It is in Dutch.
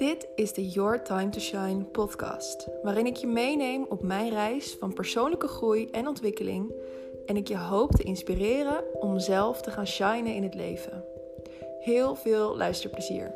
Dit is de Your Time to Shine podcast, waarin ik je meeneem op mijn reis van persoonlijke groei en ontwikkeling en ik je hoop te inspireren om zelf te gaan shinen in het leven. Heel veel luisterplezier.